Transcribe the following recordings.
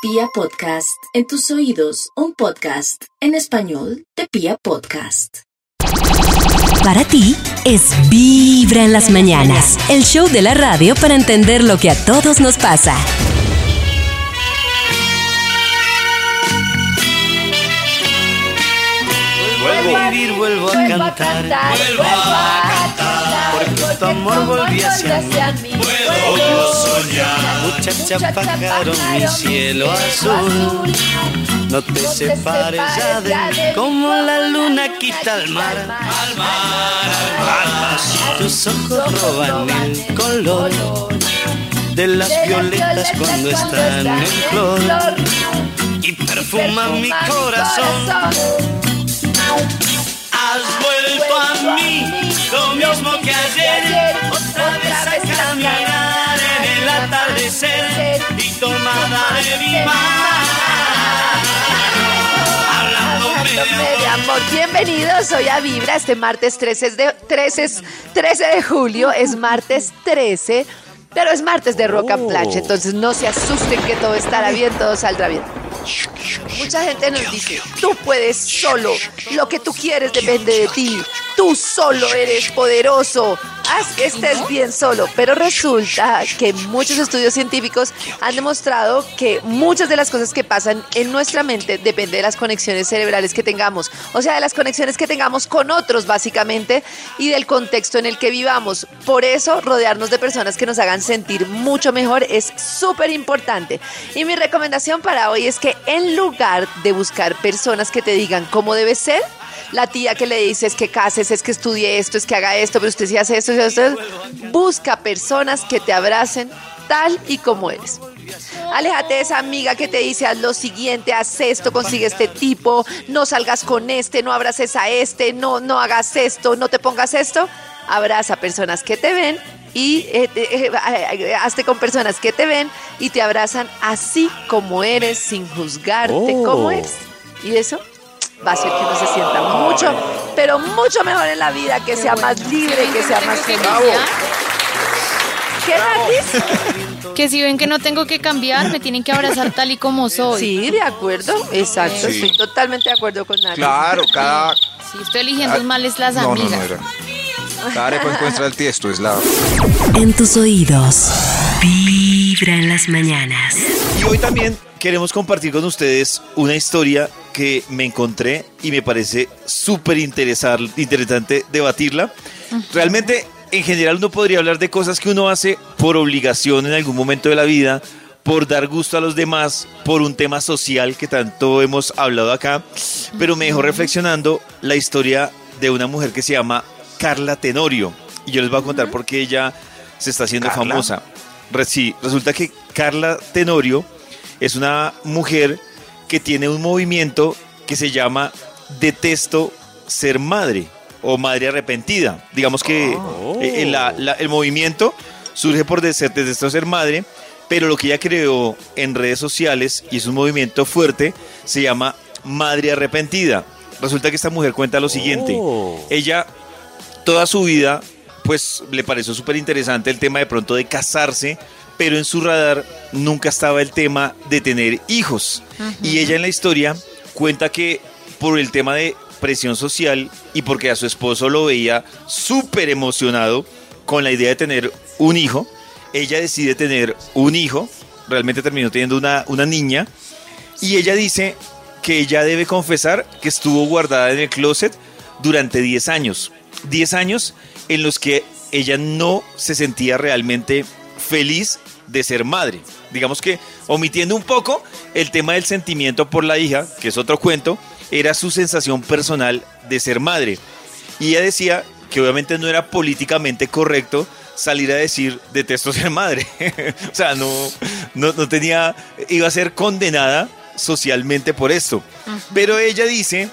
Pia Podcast, en tus oídos, un podcast en español de Pia Podcast. Para ti es Vibra en las mañanas, el show de la radio para entender lo que a todos nos pasa. Vuelvo a vivir, vuelvo a cantar. Vuelvo a cantar. Porque tu amor volvió hacia mí. Muchacha pájaro, mi cielo azul. No te separes ya de mí. Como la luna quita el mar. Al mar, al mar. Tus ojos roban el color de las violetas cuando están en flor. Y perfuman mi corazón. Has vuelto a mí, lo mismo tomada de mi mano, hablándome de de amor. Bienvenidos hoy a Vibra este martes 13 de, 13, 13 de julio. Es martes 13, pero es martes de Rock and Plancha. Entonces no se asusten que todo estará bien, todo saldrá bien. Mucha gente nos dice, tú puedes solo, lo que tú quieres depende de ti, tú solo eres poderoso, haz que estés bien solo, pero resulta que muchos estudios científicos han demostrado que muchas de las cosas que pasan en nuestra mente depende de las conexiones cerebrales que tengamos, o sea, de las conexiones que tengamos con otros básicamente y del contexto en el que vivamos. Por eso, rodearnos de personas que nos hagan sentir mucho mejor es súper importante. Y mi recomendación para hoy es que en lugar de buscar personas que te digan cómo debes ser, la tía que le dices que cases, es que estudie esto, es que haga esto, pero usted sí hace esto, sí hace esto, busca personas que te abracen tal y como eres. Aléjate de esa amiga que te dice haz lo siguiente, haz esto, consigue este tipo, no salgas con este, no abraces a este, no, no hagas esto, no te pongas esto. Abraza personas que te ven y eh, eh, eh, hazte con personas que te ven y te abrazan así como eres, sin juzgarte Oh. como eres. Y eso va a hacer que uno se sienta mucho, pero mucho mejor en la vida, que sea más libre, que sea más feliz. ¿Qué? Que si ven que no tengo que cambiar, me tienen que abrazar tal y como soy. Sí, de acuerdo, exacto, Sí. estoy totalmente de acuerdo con Natis. Claro, cada. Si estoy eligiendo mal es las No, no, amigas. no era. Cada arepa encuentra el tiesto, es la. En tus oídos, Vibra en las mañanas. Y hoy también queremos compartir con ustedes una historia que me encontré y me parece súper interesante debatirla. Realmente, en general, uno podría hablar de cosas que uno hace por obligación en algún momento de la vida, por dar gusto a los demás, por un tema social que tanto hemos hablado acá, pero me dejó reflexionando la historia de una mujer que se llama Carla Tenorio. Y yo les voy a contar por qué ella se está haciendo ¿Carla? famosa. Sí, resulta que Carla Tenorio es una mujer que tiene un movimiento que se llama Detesto ser madre o madre arrepentida. Digamos que eh, la- la- el movimiento surge por Detesto ser madre, pero lo que ella creó en redes sociales y es un movimiento fuerte se llama Madre Arrepentida. Resulta que esta mujer cuenta lo siguiente. Ella toda su vida, pues le pareció súper interesante el tema de pronto de casarse, pero en su radar nunca estaba el tema de tener hijos. Y ella en la historia cuenta que por el tema de presión social y porque a su esposo lo veía súper emocionado con la idea de tener un hijo, ella decide tener un hijo, realmente terminó teniendo una, una niña, y ella dice que ella debe confesar que estuvo guardada en el closet durante 10 años. 10 años en los que ella no se sentía realmente feliz de ser madre. Digamos que omitiendo un poco el tema del sentimiento por la hija, que es otro cuento, era su sensación personal de ser madre. Y ella decía que obviamente no era políticamente correcto salir a decir detesto ser madre. o sea, no, no, no tenía, iba a ser condenada socialmente por esto. Pero ella dice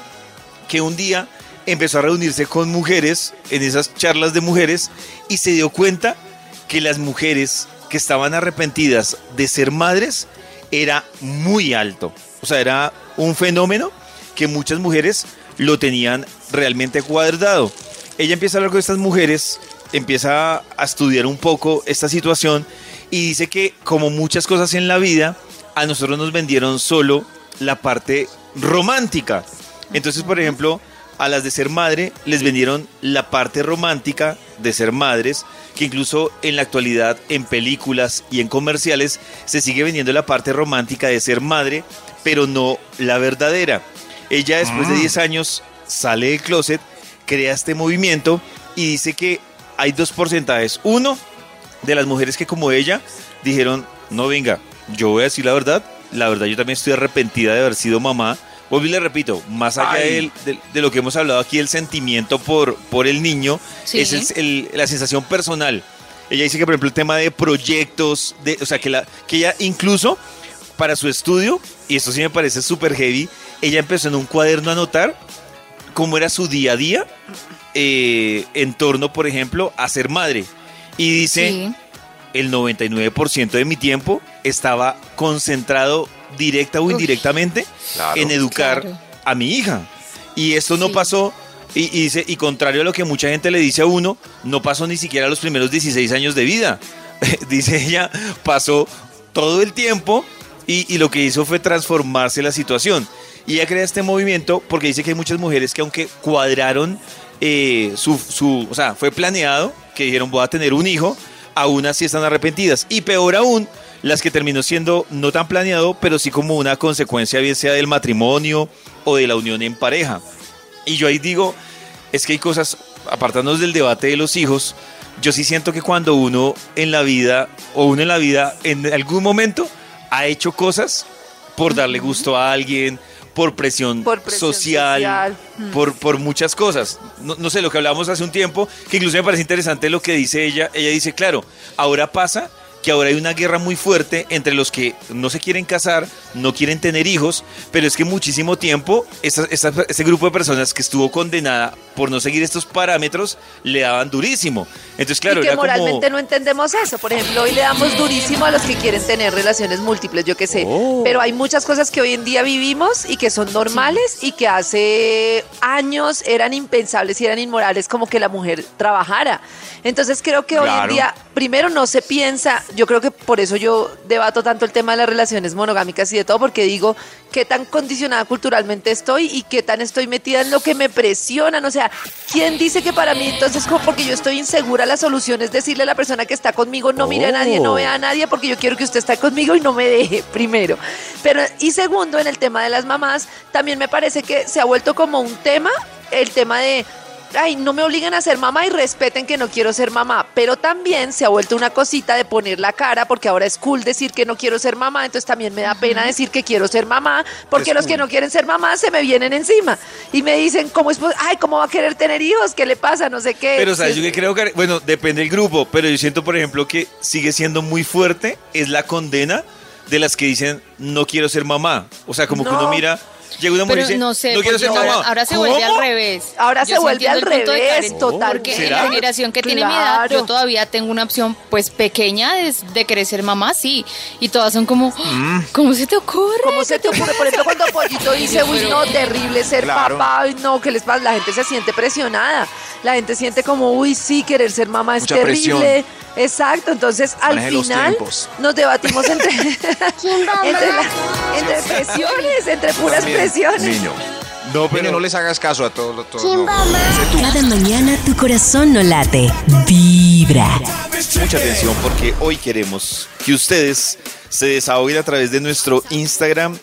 que un día empezó a reunirse con mujeres en esas charlas de mujeres y se dio cuenta que las mujeres que estaban arrepentidas de ser madres era muy alto. O sea, era un fenómeno que muchas mujeres lo tenían realmente cuadrado. Ella empieza a hablar con estas mujeres, empieza a estudiar un poco esta situación y dice que como muchas cosas en la vida, a nosotros nos vendieron solo la parte romántica. Entonces, por ejemplo, a las de ser madre les vendieron la parte romántica de ser madres, que incluso en la actualidad en películas y en comerciales se sigue vendiendo la parte romántica de ser madre, pero no la verdadera. Ella después de 10 años sale del closet, crea este movimiento y dice que hay dos porcentajes. Uno, de las mujeres que como ella dijeron, no venga, yo voy a decir la verdad, la verdad yo también estoy arrepentida de haber sido mamá. Vuelvo y le repito, más allá de, de lo que hemos hablado aquí, el sentimiento por, por el niño, Sí. es el- el- la sensación personal. Ella dice que, por ejemplo, el tema de proyectos, de, o sea, que, la, que ella incluso para su estudio, y esto sí me parece súper heavy, ella empezó en un cuaderno a anotar cómo era su día a día eh, en torno, por ejemplo, a ser madre. Y dice, Sí. el 99% de mi tiempo estaba concentrado directa o indirectamente Claro. en educar Claro. a mi hija. Y esto no Sí. pasó, y, y dice, y contrario a lo que mucha gente le dice a uno, no pasó ni siquiera los primeros 16 años de vida. dice ella, pasó todo el tiempo y, y lo que hizo fue transformarse la situación. Y ella crea este movimiento porque dice que hay muchas mujeres que aunque cuadraron eh, su, su, o sea, fue planeado, que dijeron voy a tener un hijo, aún así están arrepentidas. Y peor aún, las que terminó siendo no tan planeado, pero sí como una consecuencia, bien sea del matrimonio o de la unión en pareja. Y yo ahí digo, es que hay cosas, apartándonos del debate de los hijos, yo sí siento que cuando uno en la vida, o uno en la vida, en algún momento, ha hecho cosas por darle gusto a alguien, por presión, Por presión social, social. Por, por muchas cosas. No, no sé, lo que hablábamos hace un tiempo, que incluso me parece interesante lo que dice ella. Ella dice, claro, ahora pasa que ahora hay una guerra muy fuerte entre los que no se quieren casar, no quieren tener hijos, pero es que muchísimo tiempo este grupo de personas que estuvo condenada por no seguir estos parámetros le daban durísimo. Entonces, claro, y que era como... moralmente no entendemos eso. Por ejemplo, hoy le damos durísimo a los que quieren tener relaciones múltiples, yo qué sé. Oh. Pero hay muchas cosas que hoy en día vivimos y que son normales y que hace años eran impensables y eran inmorales como que la mujer trabajara. Entonces creo que hoy en día, primero no se piensa, yo creo que por eso yo debato tanto el tema de las relaciones monogámicas y de todo, porque digo qué tan condicionada culturalmente estoy y qué tan estoy metida en lo que me presionan. O sea, ¿quién dice que para mí entonces, como porque yo estoy insegura, la solución es decirle a la persona que está conmigo, no mire a nadie, no vea a nadie, porque yo quiero que usted esté conmigo y no me deje, primero. Pero, y segundo, en el tema de las mamás, también me parece que se ha vuelto como un tema, el tema de ay, no me obliguen a ser mamá y respeten que no quiero ser mamá. Pero también se ha vuelto una cosita de poner la cara, porque ahora es cool decir que no quiero ser mamá, entonces también me da pena decir que quiero ser mamá, porque Es los que no quieren ser mamá se me vienen encima. Y me dicen, ¿cómo es? Ay, ¿cómo va a querer tener hijos? ¿Qué le pasa? No sé qué. Pero, ¿sabes? Sí. Yo que creo que, bueno, depende del grupo, pero yo siento, por ejemplo, que sigue siendo muy fuerte, es la condena de las que dicen, no quiero ser mamá. O sea, como que No. uno mira, llega una mujer y Pero dice, no sé, no quiero porque ser ahora, mamá. ahora se ¿Cómo? vuelve al revés. Ahora Yo se sí vuelve al revés, total. Porque en la generación que tiene mi edad, yo todavía tengo una opción pues pequeña de, de querer ser mamá, sí. Y todas son como, Mm. ¿cómo se te ocurre? ¿Cómo se te ocurre? Por ejemplo, cuando Pollito dice, uy, no, terrible ser Claro. papá, uy, no, ¿qué les pasa? La gente se siente presionada. La gente siente como, uy, sí, querer ser mamá es Mucha terrible. Exacto, entonces al Maneje final nos debatimos entre, entre, la- entre presiones, entre puras También, presiones. Niño. No, Niño, no les hagas caso a todos. todos no. Cada mañana tu corazón no late, vibra. mucha atención porque hoy queremos que ustedes se desahoguen a través de nuestro Instagram,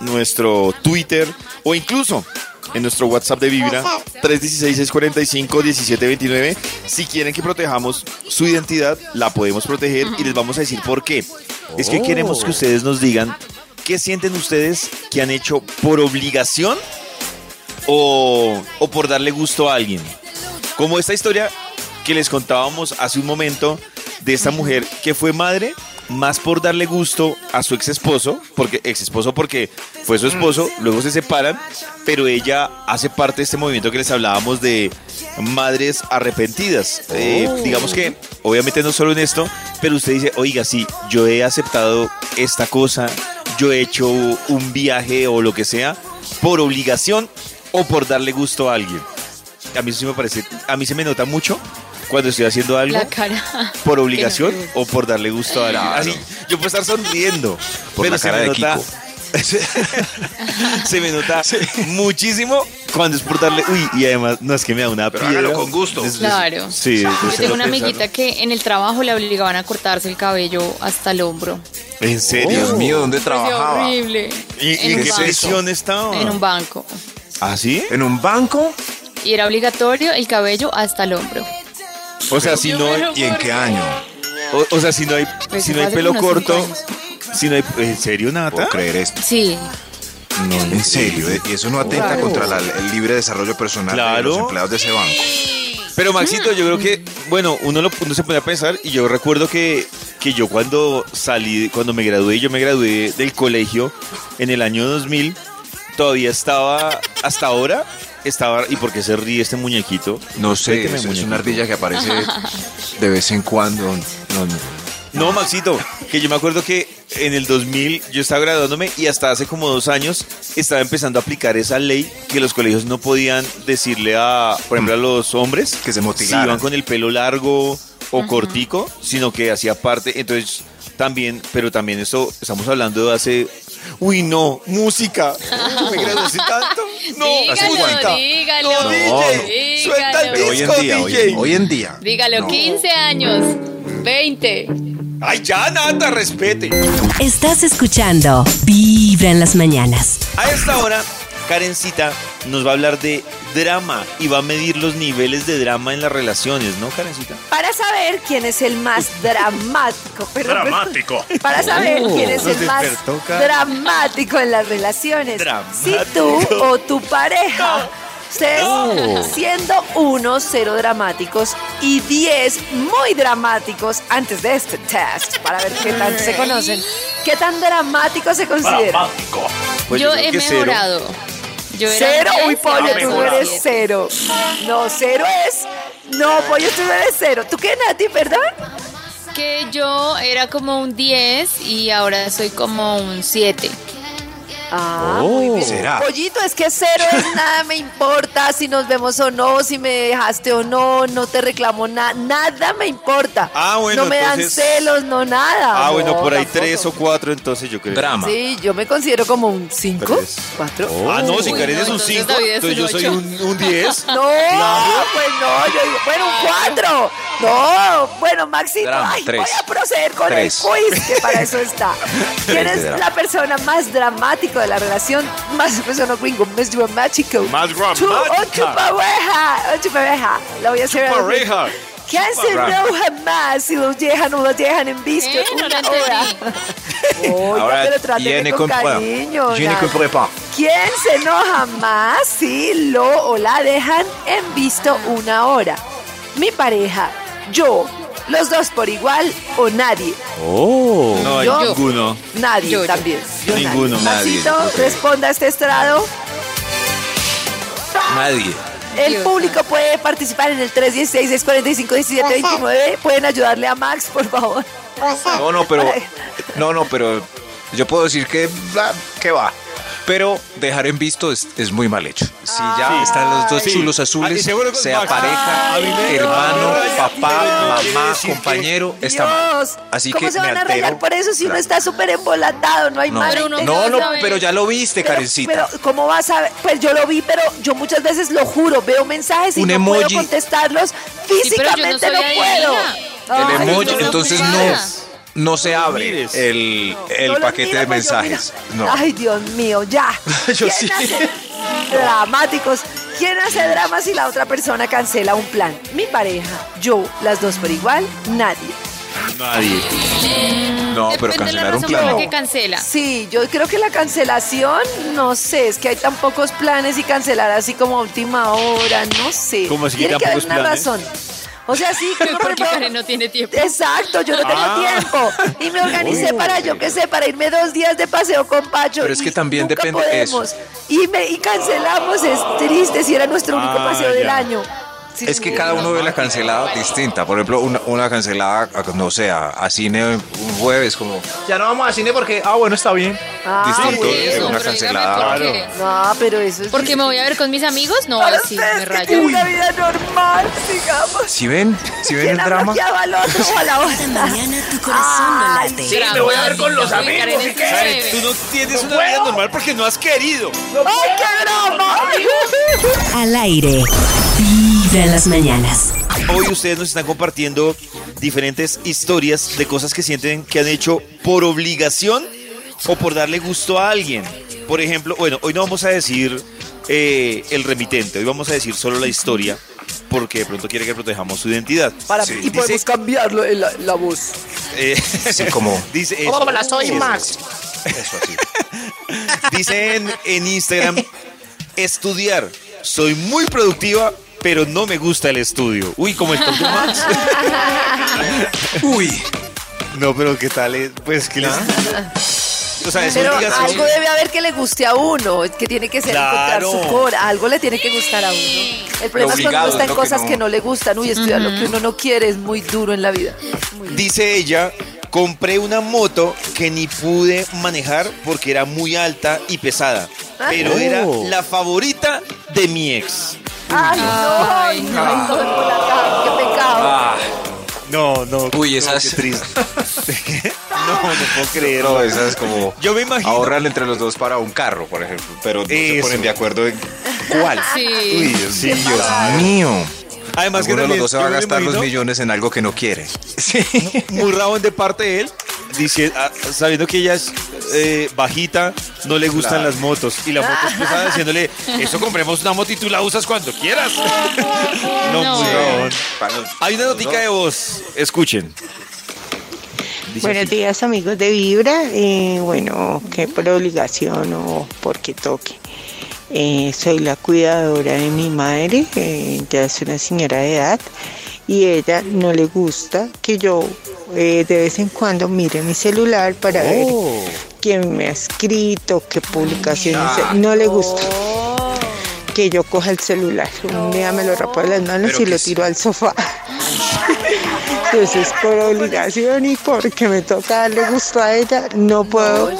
nuestro Twitter o incluso en nuestro WhatsApp de Vibra 316-645-1729. Si quieren que protejamos su identidad, la podemos proteger y les vamos a decir por qué. Es que queremos que ustedes nos digan qué sienten ustedes que han hecho por obligación o, o por darle gusto a alguien. Como esta historia que les contábamos hace un momento de esta mujer que fue madre más por darle gusto a su ex esposo, porque ex esposo porque fue su esposo, luego se separan, pero ella hace parte de este movimiento que les hablábamos de madres arrepentidas. Eh, digamos que, obviamente no solo en esto, pero usted dice, oiga, sí, yo he aceptado esta cosa, yo he hecho un viaje o lo que sea, por obligación o por darle gusto a alguien. A mí eso sí me parece, a mí se me nota mucho cuando estoy haciendo algo La cara. por obligación o por darle gusto a alguien. Claro. Así, yo puedo estar sonriendo, Por pero la se cara me de nota, se me nota muchísimo cuando es por darle, uy, y además no es que me da una Pero piedra. hágalo con gusto. Es- es- Claro. Sí, Yo tengo una amiguita que en el trabajo le obligaban a cortarse el cabello hasta el hombro. ¿En serio? Dios mío, ¿dónde trabajaba? horrible. ¿Y, y en qué prisión estaba? En un banco. ¿Ah, sí? ¿En un banco? Y era obligatorio el cabello hasta el hombro. O sea, si no hay, ¿Y en qué año? o, o sea, si no hay, Pues si no hay hace pelo unos cinco corto, años. si no hay, ¿en serio, Nata? ¿Puedo creer esto? Sí. No, en serio. ¿eh? ¿Y eso no atenta contra la- el libre desarrollo personal de Claro. los empleados de ese banco? Pero Maxito, yo creo que, bueno, uno, lo, uno se pone a pensar y yo recuerdo que, que yo cuando salí, cuando me gradué, yo me gradué del colegio en el año 2000, todavía estaba, hasta ahora, estaba, ¿y por qué se ríe este muñequito? No sé, es, es una ardilla que aparece de vez en cuando. No, no. No, Maxito, que yo me acuerdo que en el 2000 yo estaba graduándome y hasta hace como dos años estaba empezando a aplicar esa ley que los colegios no podían decirle a, por ejemplo, a los hombres Que se si motilaran. iban con el pelo largo o cortico, sino que hacía parte, entonces también, pero también eso, estamos hablando de hace, uy no, música, yo me gradué hace tanto, no, ¿hace dígalo, cuánto? dígalo. no, DJ, dígalo. suelta el Pero hoy en disco, día, hoy, DJ. hoy en día. Dígalo, No. 15 años, 20. Ay, ya, Nata, respete. Estás escuchando Vibra en las mañanas. A esta hora, Karencita nos va a hablar de drama y va a medir los niveles de drama en las relaciones, ¿no, Karencita? Para saber quién es el más dramático. pero- dramático. Para saber quién es el más dramático en las relaciones. Dramático. Si tú o tu pareja. Ustedes siendo uno, cero dramáticos y diez muy dramáticos antes de este test para ver qué tan se conocen, qué tan dramáticos se consideran. Pues yo he cero. Mejorado. Yo era Cero, uy, 10 y pollo, ahora tú eres siete. cero. No, cero es. No, pollo, tú no eres cero. ¿Tú qué, Nati, perdón? Que yo era como un 10 y ahora soy como un 7. Ah, muy bien. ¿Será? Pollito, es que cero es nada me importa si nos vemos o no, si me dejaste o no, no te reclamo nada, nada me importa. Ah, bueno, No me dan celos, no nada. Ah, bueno, No, por ahí tampoco. tres o cuatro, entonces yo creo. Drama. Sí, yo me considero como un cinco, Tres. cuatro. Ah, no, si Karen no, es un entonces 5, David es entonces yo soy un un 10. No, pues no, yo digo, bueno, un cuatro. No, bueno, Maxito, Drama, ay, tres. voy a proceder con Tres. el quiz, que para eso está. ¿Quién Tres de es la persona más dramática de la relación? Más persona gringo, más dramático. Más Tu, o tu pareja, o tu pareja. La voy a hacer. Pareja. ¿Quién se enoja más si los dejan o los dejan en visto ¿Qué? No una lo hora? Oiga, pero tráteme tiene con con- cariño. Nati. que preparar. ¿Quién se enoja más si lo o la dejan en visto una hora? Mi pareja, yo, los dos por igual o nadie. No hay Yo- ninguno. Nadie Yo, yo. también. Yo Ninguno, nadie, creo. responda a este estrado. Nadie. El Dios público puede participar en el 316-645-1729. Pueden ayudarle a Max, por favor. No, no, pero. No, no, pero. Yo puedo decir que. que va. Pero dejar en visto es, es muy mal hecho. Si ya Sí. están los dos Sí. chulos Ah, azules, con sea Max. pareja, Ay, hermano, Ay, papá, mamá, compañero, está mal. Dios, Así ¿cómo que se me van a rayar por eso si uno Claro. está súper embolatado? No hay No, mala uno no, no, pero ya lo viste, Pero- Karencita. Pero, ¿cómo vas a ver? Pues yo lo vi, pero yo muchas veces lo juro, veo mensajes y Un no emoji. puedo contestarlos. pero yo no Físicamente soy no, puedo. el emoji, entonces no, no, se abre el, el no paquete de pues mensajes. No. Ay, Dios mío, ya. Yo ¿Quién sí. dramáticos? ¿Quién hace dramas si la otra persona cancela un plan? Mi pareja, yo, las dos por igual, nadie. Nadie. No, pero Depende de la cancelar un razón plan. por la no. que cancela. Sí, yo creo que la cancelación, no sé, es que hay tan pocos planes y cancelar así como a última hora, no sé. ¿Cómo así que Tiene que haber pocos una planes? razón. O sea, sí, que Porque Karen no tiene tiempo. Exacto, yo no tengo Ah. tiempo. Y me organicé para, yo qué sé, para irme dos días de paseo con Pacho. Pero es que también depende de eso. podemos. Y, me, y cancelamos, es triste si era nuestro único Ah, paseo del año. Sí, Es sí, que sí. cada uno ve la cancelada distinta. Por ejemplo, una, una cancelada, a- no sé, a, a cine un jueves, como. Ya no vamos a cine porque. Ah, bueno, está bien. Ah, Distinto de Eso, una pero dígame cancelada. qué. No, pero eso es... Porque me voy a ver con mis amigos, no, Para así me rayo. tienen una vida normal, digamos. Si ven, si ven ¿Quién el drama. al otro o a la otra? mañana tu corazón no Ay, late. Sí, me voy a ver con los amigos. Karen, tú no tienes una vida normal porque no has querido. ¡Ay, qué broma! Al aire. Vibra en las mañanas. Hoy ustedes nos están compartiendo diferentes historias de cosas que sienten que han hecho por obligación o por darle gusto a alguien. Por ejemplo, bueno, hoy no vamos a decir eh, el remitente, hoy vamos a decir solo la historia porque de pronto quiere que protejamos su identidad. Para, Sí, y podemos dice- cambiarlo en la, la voz. Eh, Sí, como. dice eso. Hola, soy Eso. Max. Eso así. Dicen en Instagram, estudiar. Soy muy productiva, pero no me gusta el estudio. Uy, como el de Max. Uy. No, pero ¿qué tal? es? Pues que les... O sea, Pero algo debe haber que le guste a uno, es que tiene que ser Claro. encontrar su cora, algo le tiene que gustar a uno. El problema es cuando está es en que cosas no- que no le gustan, uy, estudiar lo que uno no quiere es muy duro en la vida. Dice ella, compré una moto que ni pude manejar porque era muy alta y pesada, pero Oh. era la favorita de mi ex. Ay, no, ay, no, ay, todo por acá, qué pecado. Ah, No, no. Uy, no, esas- qué triste. no, no puedo creer. no, esa es como. Yo me imagino. Ahorran entre los dos para un carro, por ejemplo. Pero no se Eso. ponen de acuerdo en cuál. Sí. Uy, Dios Sí, mío. Dios mío. Además que Alguno de los dos se va a gastar los millones en algo que no quiere. Sí. Muy rabón de parte de él, dice, ah, sabiendo que ella es eh, bajita, no le gustan Claro. las motos. Y la moto es pesada diciéndole, eso compremos una moto y tú la usas cuando quieras. no, No. Para- Hay una notica de voz, escuchen. Dice Buenos así. días amigos de Vibra. Eh, bueno, que por obligación o porque toque. Eh, soy la cuidadora de mi madre, eh, ya es una señora de edad, y ella no le gusta que yo eh, de vez en cuando mire mi celular para ver Oh. quién me ha escrito, qué publicaciones. No le gusta que yo coja el celular. Un día me lo rapo de las manos Pero y lo sí. tiro al sofá. Entonces, por obligación y porque me toca darle gusto a ella, no puedo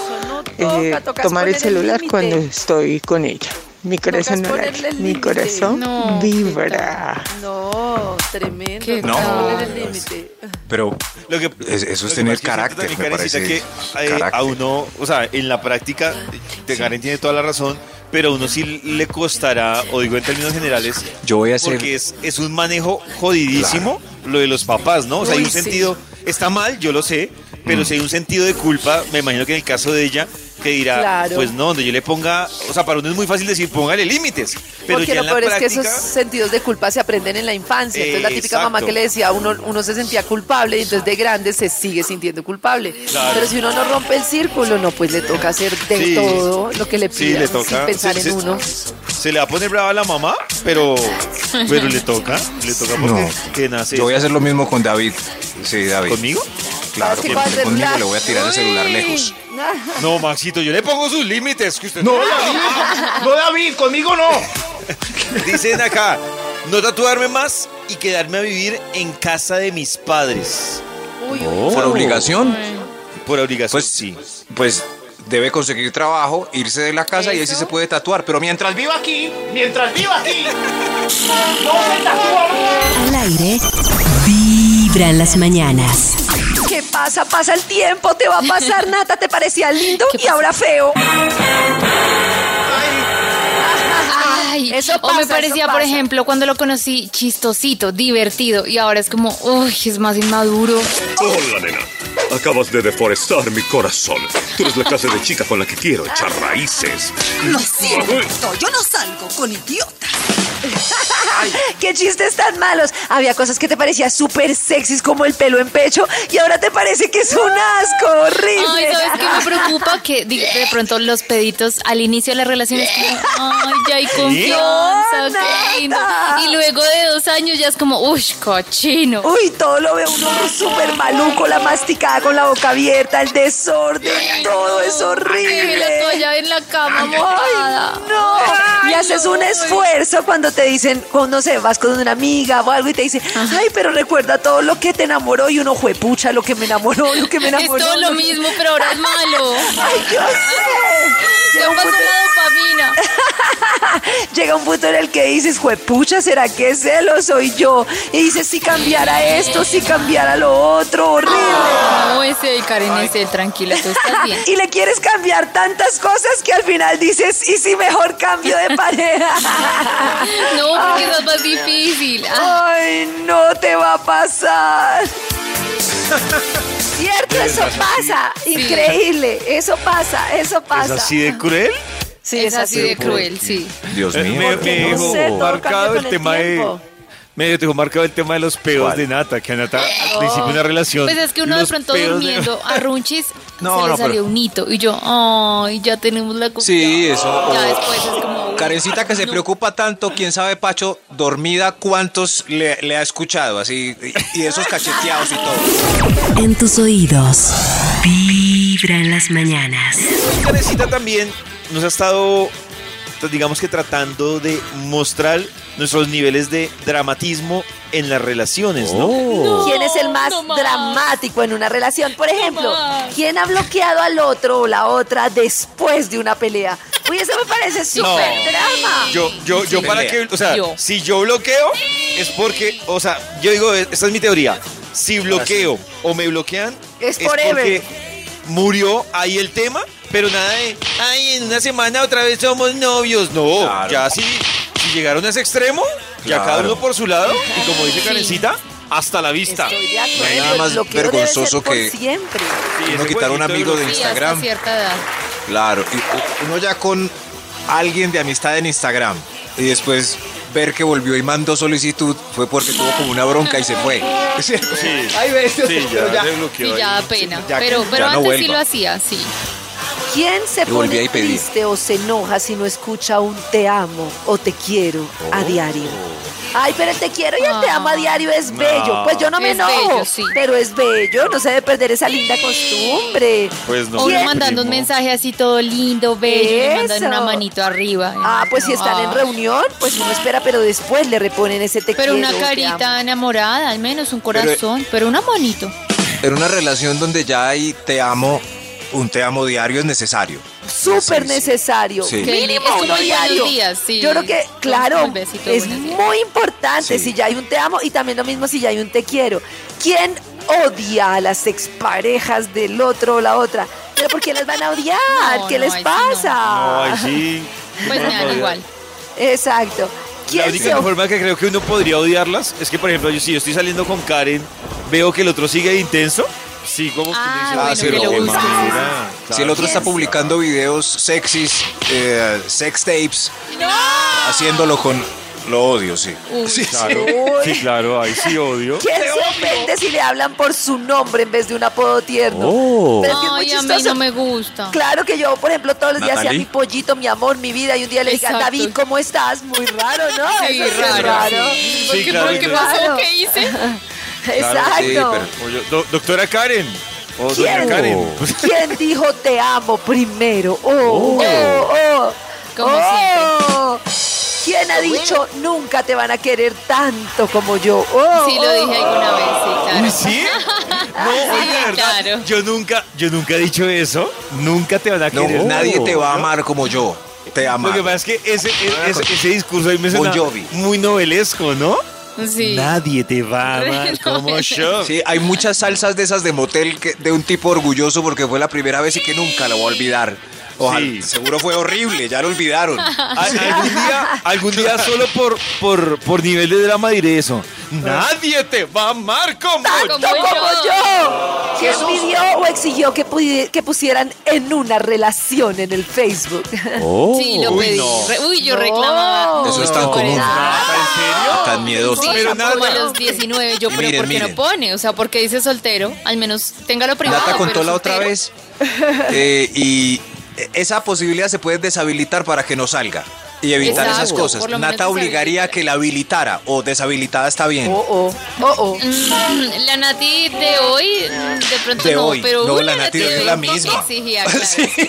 no eh, toca, tomar el celular cuando estoy con ella. Mi corazón no el mi corazón No, vibra. No, tremendo. Qué No. poner el límite. Pero Lo que, Es- eso es tener carácter, me parece. que eh, Carácter. a uno, o sea, en la práctica, de Karen tiene toda la razón, pero a uno sí le costará, o digo en términos generales, yo voy a hacer. porque es, es un manejo jodidísimo lo de los papás, ¿no? O sea, hay Uy, un sí. sentido, está mal, yo lo sé, pero Mm. si hay un sentido de culpa, me imagino que en el caso de ella, que dirá, Claro. pues no, donde yo le ponga, o sea, para uno es muy fácil decir, póngale límites, pero Porque ya lo en la peor es que esos sentidos de culpa se aprenden en la infancia. Entonces la típica mamá que le decía a uno, uno se sentía culpable y entonces de grande se sigue sintiendo culpable. Claro. Pero si uno no rompe el círculo, no, pues le toca hacer de Sí. todo lo que le Sí, toca. sin pensar se, en se- uno. se le va a poner brava a la mamá, pero, pero le toca, le toca porque No. que nace Yo voy a hacer lo mismo con David. Sí, David. conmigo. Claro, que conmigo le voy a tirar el celular lejos. No, Maxito, yo le pongo sus límites. Que usted No, David. No, David, conmigo no. Dicen acá, no tatuarme más y quedarme a vivir en casa de mis padres. Uy, uy, Por obligación. Por obligación, Pues sí. Pues debe conseguir trabajo, irse de la casa y ahí sí se puede tatuar. Pero mientras viva aquí, mientras viva aquí. Al aire. Vibra en las mañanas. ¿Qué pasa? Pasa el tiempo, te va a pasar, Nata, te parecía lindo ¿Qué y ahora feo. Ay, Eso o me pasa, parecía, eso por pasa. ejemplo, cuando lo conocí chistosito, divertido, y ahora es como, uy, es más inmaduro. Hola, nena. Acabas de deforestar mi corazón. Tú eres la clase de chica con la que quiero echar raíces. Lo siento, yo no salgo con idiotas. ¡Qué chistes tan malos! Había cosas que te parecían súper sexys como el pelo en pecho y ahora te parece que es un asco horrible. Ay, ¿sabes qué me preocupa? Que de pronto los peditos al inicio de la relación es como, ay, ya hay confianza, No, qué lindo. nada. Y luego de dos años ya es como, uy, cochino. Uy, todo lo ve uno súper maluco, la masticada con la boca abierta, el desorden, todo es Y la horrible. toalla en la cama mojada. no. y haces un esfuerzo cuando te dicen, o no sé, vas con una amiga o algo y te dicen, ay, pero recuerda todo lo que te enamoró y uno fue pucha, lo que me enamoró, lo que me Es enamoró. todo lo mismo, pero ahora es malo. Ay, yo sé. Llega un, punto, llega un punto en el que dices, pucha, ¿será que celo soy yo? Y dices, si cambiara esto, si cambiara lo otro, horrible. No, ese Karen, ese, tranquila, tú estás bien. Y le quieres cambiar tantas cosas que al final dices, ¿y si mejor cambio de pareja? No, porque eso es más difícil. Ay, no te va a pasar. Cierto, eso pasa. Increíble. Eso pasa, eso ¿Es pasa. así de cruel? Sí, es así de cruel, sí. Dios Eh, mío. me, me no dejó sé, todo marcado el tema de. Me dejó marcado el tema de los pedos ¿Cuál? de Nata, que a Nata al principio de una relación. Pues es que uno de pronto de- durmiendo a Runchis No, se le no, salió pero- un hito. Y yo, ay, ya tenemos la confianza. Sí, eso. Ya después es como. Karencita que se no. preocupa tanto, quién sabe, Pacho, dormida, cuántos le, le ha escuchado, así, y, y esos cacheteados y todo. En tus oídos. Vibra en las mañanas. Karencita también nos ha estado, pues, digamos que tratando de mostrar nuestros niveles de dramatismo en las relaciones, ¿no? Oh. ¿Quién es el más no más. dramático en una relación? Por ejemplo. ¿quién ha bloqueado al otro o la otra después de una pelea? Uy, eso me parece súper drama. Yo, yo, yo Sí. para que, o sea, Yo. si yo bloqueo es porque, o sea, yo digo, esta es mi teoría. Si bloqueo o me bloquean Es forever. porque murió ahí el tema, pero nada de, ay, en una semana otra vez somos novios. No, Claro. ya si, si llegaron a ese extremo, ya cada Claro. uno por su lado, y como dice Karencita, hasta la vista. Estoy de acuerdo. No hay nada el más bloqueo debe vergonzoso ser por que- siempre. Sí, Uno quitar un jueguito amigo de Sí, Instagram. hasta cierta edad. Claro, y uno ya con alguien de amistad en Instagram y después ver que volvió y mandó solicitud fue porque tuvo como una bronca y se fue. Sí, Ay, ves, sí, ya, se bloqueó Sí, ya da pena. ya pero ya pero no antes sí vuelva. lo hacía, sí. ¿Quién se pone triste o se enoja si no escucha un te amo o te quiero Oh. a diario? Ay, pero el te quiero y el te amo a diario es bello. Pues yo no me Es enojo, bello, sí. pero es bello. No se debe perder esa linda costumbre. Pues no. O uno mandando un mensaje así todo lindo, bello, y mandan una manito arriba. Ah, pues si están en Ah. reunión, pues uno espera, pero después le reponen ese te Pero quiero. una carita enamorada, al menos un corazón, pero, una manito. En una relación donde ya hay te amo, un te amo diario es necesario. Súper necesario. Sí. Que Mínimo uno diario. días, sí. Yo creo que, claro, besito, es muy importante Sí. si ya hay un te amo y también lo mismo si ya hay un te quiero. ¿Quién odia a las exparejas del otro o la otra? ¿Pero por qué las van a odiar? No, ¿Qué no, les pasa? No, sí. Pues me dan igual. Exacto. La ¿Quién única forma que creo que uno podría odiarlas es que, por ejemplo, yo, si yo estoy saliendo con Karen, veo que el otro sigue de intenso. Sí, como que Ah, dice, bueno, que lo Si el otro está publicando videos sexys, eh, sex tapes, haciéndolo con lo odio, sí. Sí, sí. Claro, sí, claro, ahí sí odio. ¿Quién se ofende si le hablan por su nombre en vez de un apodo tierno? Pero es que es muy Ay, a mí no me gusta. Claro que yo, por ejemplo, todos los días hacía mi pollito, mi amor, mi vida, y un día le diga. David, ¿cómo estás? Muy raro, ¿no? Sí, Eso es raro. raro. Sí, claro. ¿Por qué claro. pasó? Claro. ¿Qué hice? Exacto. sí, pero- O yo, "Do- doctora Karen. O ¿Quién? doña Karen. ¿Quién dijo te amo primero? Oh, oh, oh. Como Oh. ¿Quién ha dicho nunca te van a querer tanto como yo? Oh, Sí, lo oh, dije alguna vez, sí, claro. ¿Sí? No, oye, de verdad. claro. Yo nunca, yo nunca he dicho eso. Nunca te van a No, querer. nadie te va a ¿no? amar como yo. Te ama. Lo que pasa es que ese, ese, ese discurso ahí me suena muy novelesco, ¿no? Sí. Nadie te va a amar como yo. Sí, hay muchas salsas de esas de motel que, de un tipo orgulloso porque fue la primera vez y que nunca la voy a olvidar. Ojalá, Sí. seguro fue horrible, ya lo olvidaron. Algún día, algún día solo por, por, por nivel de drama diré eso. Nadie te va a amar como ¡Tanto Como yo. como yo. ¿Quién pidió o exigió que, pudi- que pusieran en una relación en el Facebook? Sí, lo Uy, pedí. no. Re- Uy, yo No. reclamaba. Eso es tan No, común. Nata, ¿En serio? Tan miedoso. Sí, Pero como nada. a los 19, yo, pero Miren, ¿por qué miren. no pone? O sea, porque dice soltero, al menos téngalo privado. Nata contó pero la otra vez eh, y esa posibilidad se puede deshabilitar para que no salga. Y evitar Exacto, esas cosas. Nata obligaría a que la habilitara o deshabilitada está bien. Oh, oh, oh, oh. Mm, La Nati de hoy, de pronto De no, hoy. pero No, uy, la Nati de hoy es la misma. exigía, claro. Sí.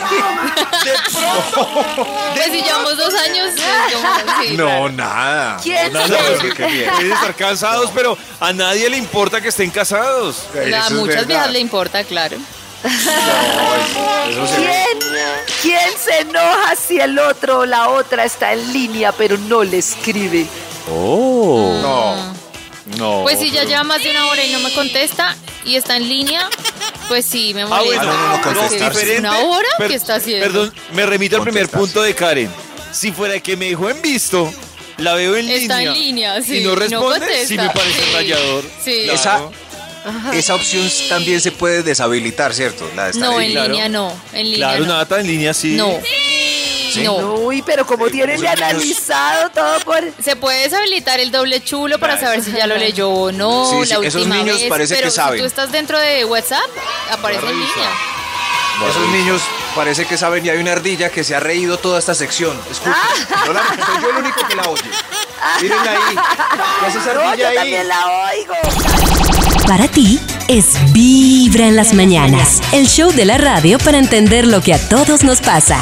Pues si llevamos dos años, pues, sí, No, claro. nada. ¿Quién No, bien. Pueden estar cansados, pero a nadie le importa que estén casados. A muchas viejas le importa, claro. Eso ve. ¿Quién, ¿Quién se enoja si el otro o la otra está en línea pero no le escribe? No. No. Pues si ya lleva más de una hora y no me contesta y está en línea, pues sí, me Ah, molesta. bueno, no, no, diferente. ¿Una hora? Per- ¿Qué está haciendo? Perdón, me remito al primer punto de Karen. Si fuera que me dejó en visto, la veo en Está línea. en línea, sí. Y no responde, sí me parece Sí, rayador. Sí. Claro. Esa, esa opción también se puede deshabilitar, ¿cierto? La de estar No, en línea. no. En línea Claro, no. Nata, en línea sí. No. No. Uy, pero como tienen de analizado todo por... Se puede deshabilitar el doble chulo para saber si ya lo leyó o no, Sí, sí, la esos niños vez. parece que pero si saben. tú estás dentro de WhatsApp, aparece en línea. Esos niños parece que saben y hay una ardilla que se ha reído toda esta sección. Escuchen, no la- soy yo el único que la oye. Mírenla ahí. ¿Qué hace esa No, ardilla yo ahí? también la oigo. Para ti es Vibra en las mañanas, el show de la radio para entender lo que a todos nos pasa.